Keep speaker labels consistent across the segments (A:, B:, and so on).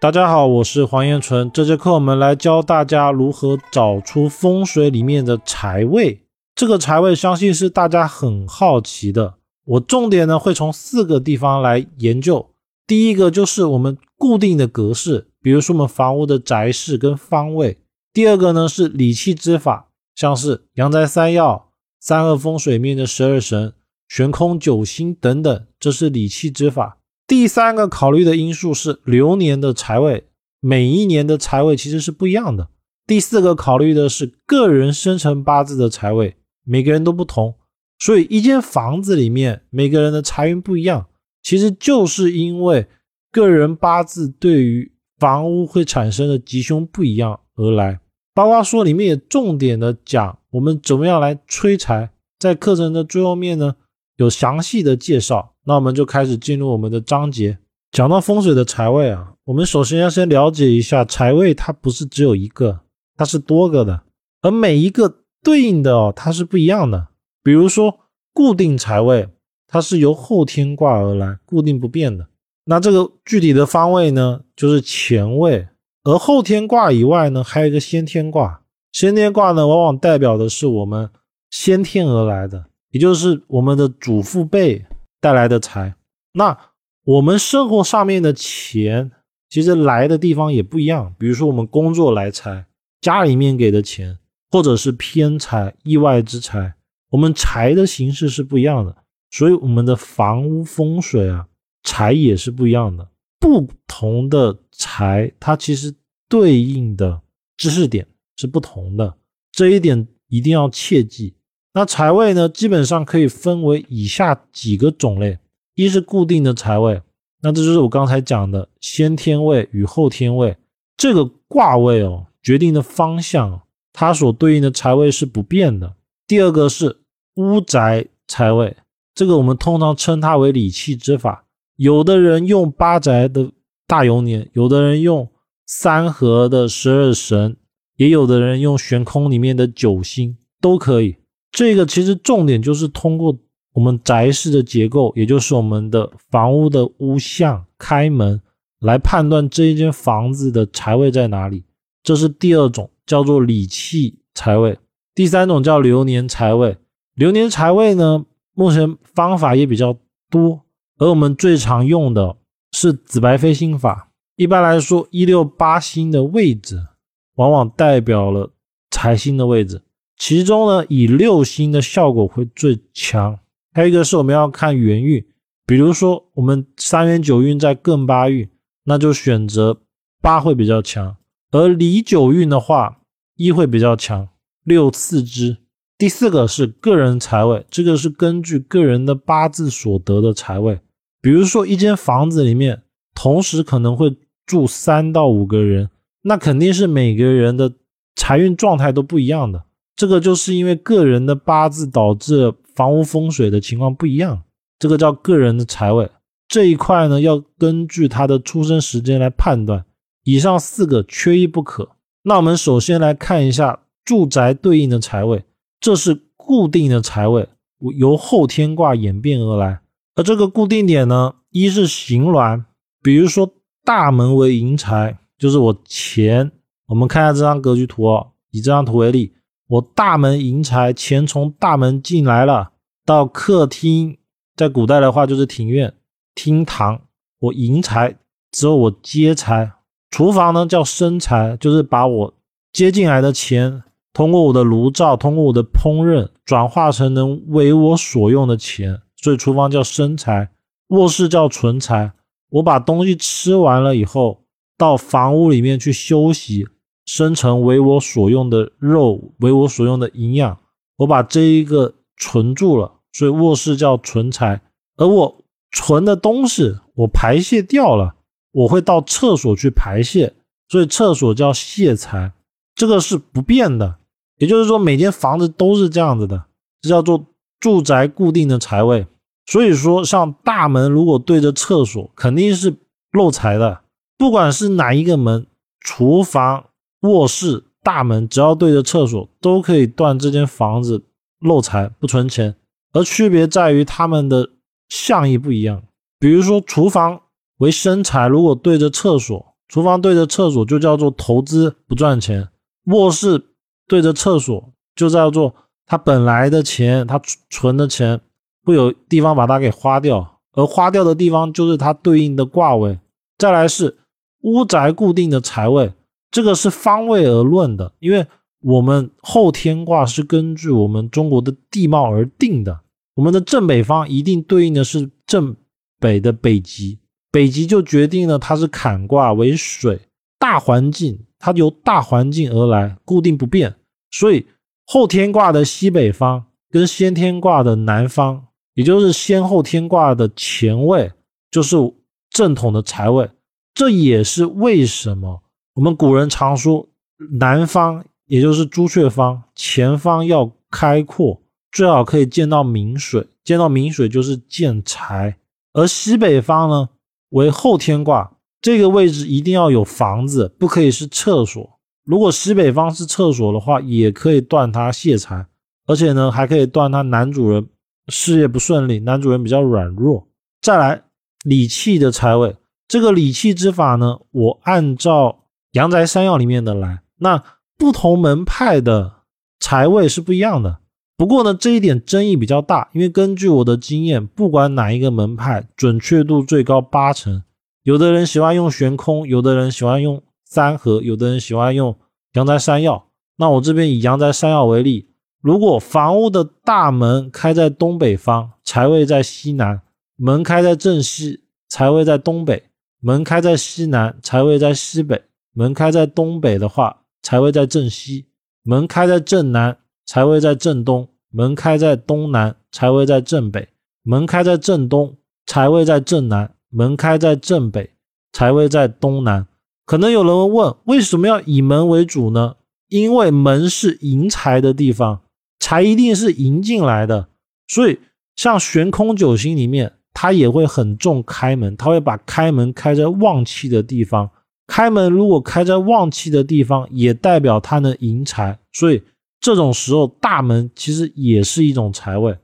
A: 大家好，我是黄彦纯。这节课我们来教大家如何找出风水里面的财位。这个财位相信是大家很好奇的。我重点呢会从四个地方来研究。第一个就是我们固定的格式，比如说我们房屋的宅室跟方位。第二个呢是理气之法，像是阳宅三要、三合风水面的十二神、悬空九星等等，这是理气之法。第三个考虑的因素是流年的财位，每一年的财位其实是不一样的。第四个考虑的是个人生辰八字的财位，每个人都不同，所以一间房子里面每个人的财运不一样，其实就是因为个人八字对于房屋会产生的吉凶不一样而来。八卦说里面也重点的讲我们怎么样来催财，在课程的最后面呢有详细的介绍。那我们就开始进入我们的章节。讲到风水的财位啊，我们首先要先了解一下财位，它不是只有一个，它是多个的，而每一个对应的哦，它是不一样的。比如说固定财位，它是由后天卦而来，固定不变的。那这个具体的方位呢，就是乾位。而后天卦以外呢，还有一个先天卦。先天卦呢，往往代表的是我们先天而来的，也就是我们的祖父辈。带来的财，那我们生活上面的钱，其实来的地方也不一样。比如说，我们工作来财，家里面给的钱，或者是偏财、意外之财，我们财的形式是不一样的。所以，我们的房屋风水啊，财也是不一样的。不同的财，它其实对应的知识点是不同的，这一点一定要切记。那财位呢，基本上可以分为以下几个种类：一是固定的财位，那这就是我刚才讲的先天位与后天位。这个卦位哦，决定的方向，它所对应的财位是不变的。第二个是屋宅财位，这个我们通常称它为理气之法。有的人用八宅的大流年，有的人用三合的十二神，也有的人用悬空里面的九星，都可以。这个其实重点就是通过我们宅室的结构，也就是我们的房屋的屋向开门，来判断这一间房子的财位在哪里。这是第二种，叫做理气财位。第三种叫流年财位。流年财位呢，目前方法也比较多，而我们最常用的是紫白飞星法。一般来说，一六八星的位置，往往代表了财星的位置。其中呢，以六星的效果会最强。还有一个是我们要看元运，比如说我们三元九运在艮八运，那就选择八会比较强；而离九运的话，一会比较强，六次之。第四个是个人财位，这个是根据个人的八字所得的财位。比如说一间房子里面同时可能会住三到五个人，那肯定是每个人的财运状态都不一样的。这个就是因为个人的八字导致房屋风水的情况不一样，这个叫个人的财位这一块呢，要根据他的出生时间来判断。以上四个缺一不可。那我们首先来看一下住宅对应的财位，这是固定的财位，由后天卦演变而来。而这个固定点呢，一是形峦，比如说大门为迎财，就是我前，我们看一下这张格局图哦，以这张图为例。我大门迎财，钱从大门进来了，到客厅，在古代的话就是庭院、厅堂。我迎财之后，我接财。厨房呢叫生财，就是把我接进来的钱，通过我的炉灶，通过我的烹饪，转化成能为我所用的钱。所以厨房叫生财，卧室叫存财。我把东西吃完了以后，到房屋里面去休息。生成为我所用的肉，为我所用的营养，我把这一个存住了，所以卧室叫存财。而我存的东西，我排泄掉了，我会到厕所去排泄，所以厕所叫泄财，这个是不变的。也就是说，每间房子都是这样子的，这叫做住宅固定的财位。所以说，像大门如果对着厕所，肯定是漏财的，不管是哪一个门，厨房。卧室大门只要对着厕所，都可以断这间房子漏财不存钱。而区别在于它们的象意不一样。比如说，厨房为生财，如果对着厕所，厨房对着厕所就叫做投资不赚钱，卧室对着厕所就叫做他本来的钱，他存的钱会有地方把它给花掉，而花掉的地方就是它对应的卦位。再来是屋宅固定的财位，这个是方位而论的，因为我们后天卦是根据我们中国的地貌而定的，我们的正北方一定对应的是正北的北极。北极就决定了它是坎卦为水，大环境它由大环境而来，固定不变。所以后天卦的西北方跟先天卦的南方，也就是先后天卦的前位，就是正统的财位。这也是为什么我们古人常说南方，也就是朱雀方，前方要开阔，最好可以见到明水，见到明水就是见财。而西北方呢？为后天卦，这个位置一定要有房子，不可以是厕所。如果西北方是厕所的话，也可以断他泄财，而且呢，还可以断他男主人事业不顺利，男主人比较软弱。再来，理气的财位，这个理气之法呢，我按照阳宅山药里面的来，那不同门派的财位是不一样的。不过呢，这一点争议比较大，因为根据我的经验，不管哪一个门派，准确度最高八成。有的人喜欢用悬空，有的人喜欢用三合，有的人喜欢用阳宅山药。那我这边以阳宅山药为例，如果房屋的大门开在东北方，财位在西南；门开在正西，财位在东北；门开在西南，财位在西北；门开在东北的话，财位在正西；门开在正南。财位在正东，门开在东南；财位在正北，门开在正东；财位在正南，门开在正北；财位在东南。可能有人会问，为什么要以门为主呢？因为门是迎财的地方，财一定是迎进来的。所以，像悬空九星里面，它也会很重开门，它会把开门开在旺气的地方。开门如果开在旺气的地方，也代表它能迎财。所以。这种时候，大门其实也是一种财位，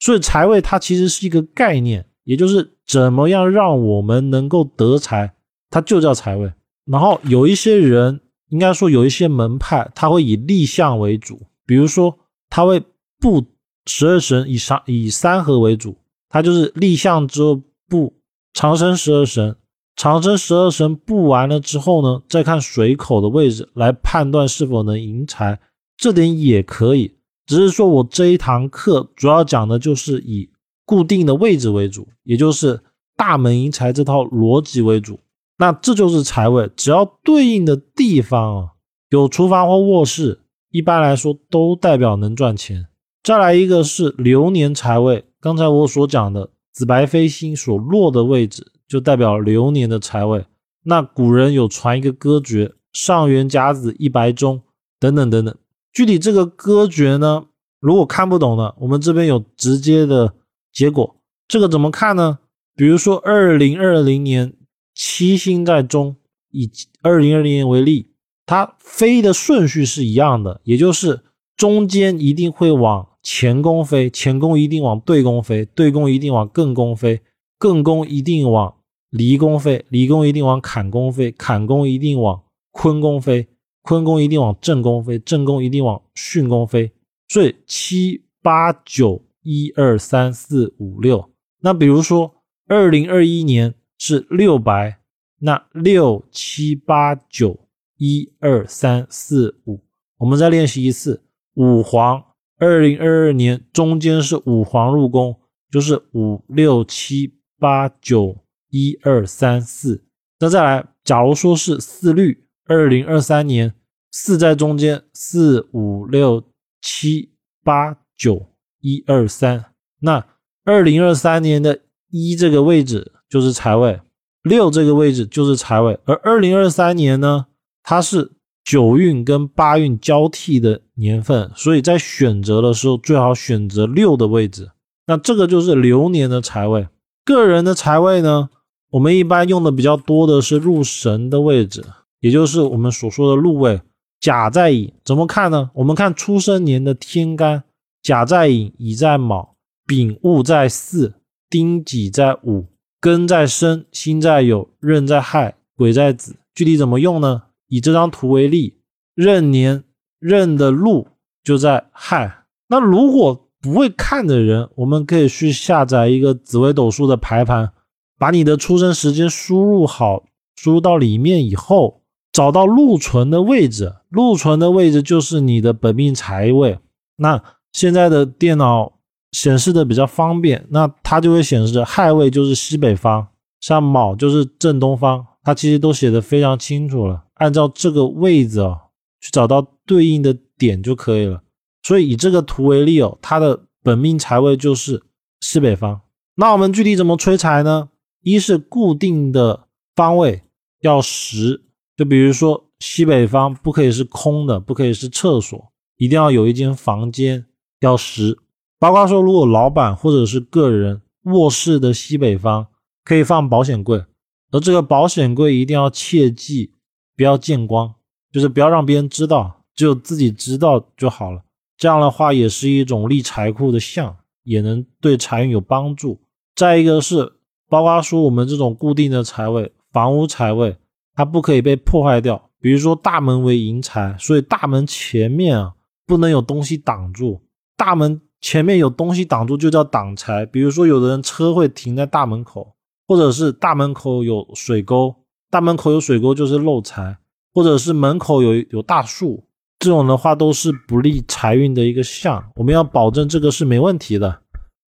A: 所以财位它其实是一个概念，也就是怎么样让我们能够得财，它就叫财位。然后有一些人，应该说有一些门派，他会以立项为主，比如说他会布十二神以三以三合为主，他就是立项之后布长生十二神，长生十二神布完了之后呢，再看水口的位置来判断是否能迎财。这点也可以，只是说我这一堂课主要讲的就是以固定的位置为主，也就是大门迎财这套逻辑为主。那这就是财位，只要对应的地方啊有厨房或卧室，一般来说都代表能赚钱。再来一个是流年财位，刚才我所讲的紫白飞星所落的位置，就代表流年的财位。那古人有传一个歌诀：上元甲子一白中，等等等等。具体这个歌诀呢，如果看不懂的，我们这边有直接的结果。这个怎么看呢？比如说二零二零年七星在中，以二零二零年为例，它飞的顺序是一样的，也就是中间一定会往前宫飞，前宫一定往对宫飞，对宫一定往艮宫飞，艮宫一定往离宫飞，离宫一定往坎宫飞，坎宫一定往坤宫飞。坤宫一定往正宫飞，正宫一定往巽宫飞，所以七八九一二三四五六。那比如说二零二一年是六白，那六七八九一二三四五，我们再练习一次五黄。二零二二年中间是五黄入宫，就是五六七八九一二三四。那再来，假如说是四绿。二零二三年四在中间，四五六七八九一二三。那二零二三年的一这个位置就是财位，六这个位置就是财位。而二零二三年呢，它是九运跟八运交替的年份，所以在选择的时候最好选择六的位置。那这个就是流年的财位。个人的财位呢，我们一般用的比较多的是入神的位置。也就是我们所说的禄位，甲在乙，怎么看呢？我们看出生年的天干，甲在乙，乙在卯，丙戊在巳，丁己在午，庚在申，辛在酉，壬在亥，癸在子，具体怎么用呢？以这张图为例，壬年壬的禄就在亥。那如果不会看的人，我们可以去下载一个紫微斗数的排盘，把你的出生时间输入好，输入到里面以后，找到禄存的位置，禄存的位置就是你的本命财位。那现在的电脑显示的比较方便，那它就会显示亥位就是西北方，像卯就是正东方，它其实都写的非常清楚了。按照这个位置哦，去找到对应的点就可以了。所以以这个图为例哦，它的本命财位就是西北方。那我们具体怎么催财呢？一是固定的方位要实，就比如说西北方不可以是空的，不可以是厕所，一定要有一间房间要实。包括说，如果老板或者是个人卧室的西北方可以放保险柜，而这个保险柜一定要切记。不要见光，就是不要让别人知道，只有自己知道就好了。这样的话也是一种立财库的象，也能对财运有帮助。再一个是，包括说我们这种固定的财位、房屋财位，它不可以被破坏掉。比如说大门为迎财，所以大门前面啊不能有东西挡住。大门前面有东西挡住就叫挡财。比如说有的人车会停在大门口，或者是大门口有水沟。大门口有水沟就是漏财，或者是门口有有大树，这种的话都是不利财运的一个象。我们要保证这个是没问题的。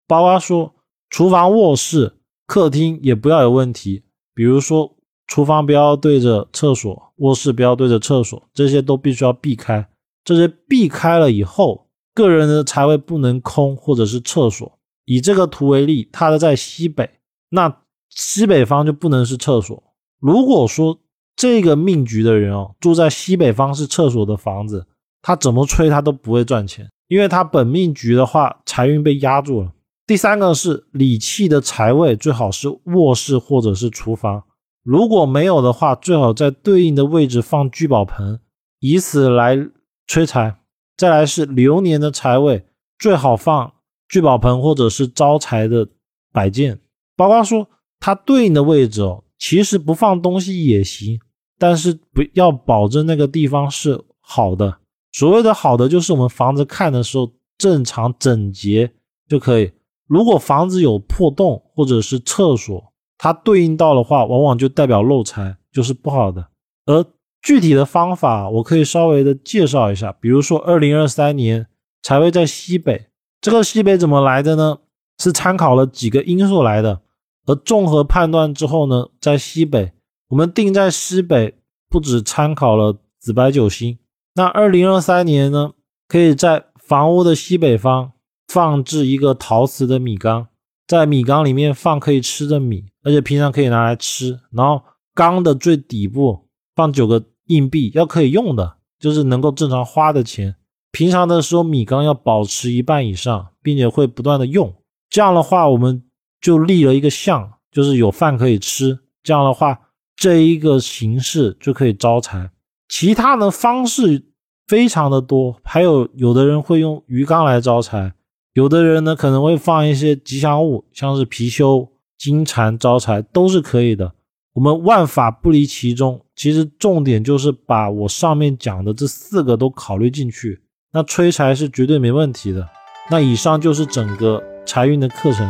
A: 包括说厨房、卧室、客厅也不要有问题，比如说厨房不要对着厕所，卧室不要对着厕所，这些都必须要避开。这些避开了以后，个人的财位不能空，或者是厕所。以这个图为例，它的在西北，那西北方就不能是厕所。如果说这个命局的人哦，住在西北方是厕所的房子，他怎么吹他都不会赚钱，因为他本命局的话财运被压住了。第三个是理气的财位最好是卧室或者是厨房，如果没有的话，最好在对应的位置放聚宝盆，以此来催财。再来是流年的财位最好放聚宝盆或者是招财的摆件，包括说它对应的位置哦。其实不放东西也行，但是不要保证那个地方是好的。所谓的好的，就是我们房子看的时候正常整洁就可以。如果房子有破洞或者是厕所，它对应到的话，往往就代表漏财，就是不好的。而具体的方法，我可以稍微的介绍一下。比如说，二零二三年财位在西北，这个西北怎么来的呢？是参考了几个因素来的。而综合判断之后呢，在西北，我们定在西北，不止参考了紫白九星。那二零二三年呢，可以在房屋的西北方放置一个陶瓷的米缸，在米缸里面放可以吃的米，而且平常可以拿来吃。然后缸的最底部放九个硬币，要可以用的，就是能够正常花的钱。平常的时候，米缸要保持一半以上，并且会不断的用。这样的话，我们。就立了一个像，就是有饭可以吃。这样的话，这一个形式就可以招财。其他的方式非常的多，还有有的人会用鱼缸来招财，有的人呢可能会放一些吉祥物，像是貔貅、金蝉招财都是可以的。我们万法不离其中，其实重点就是把我上面讲的这四个都考虑进去，那催财是绝对没问题的。那以上就是整个财运的课程。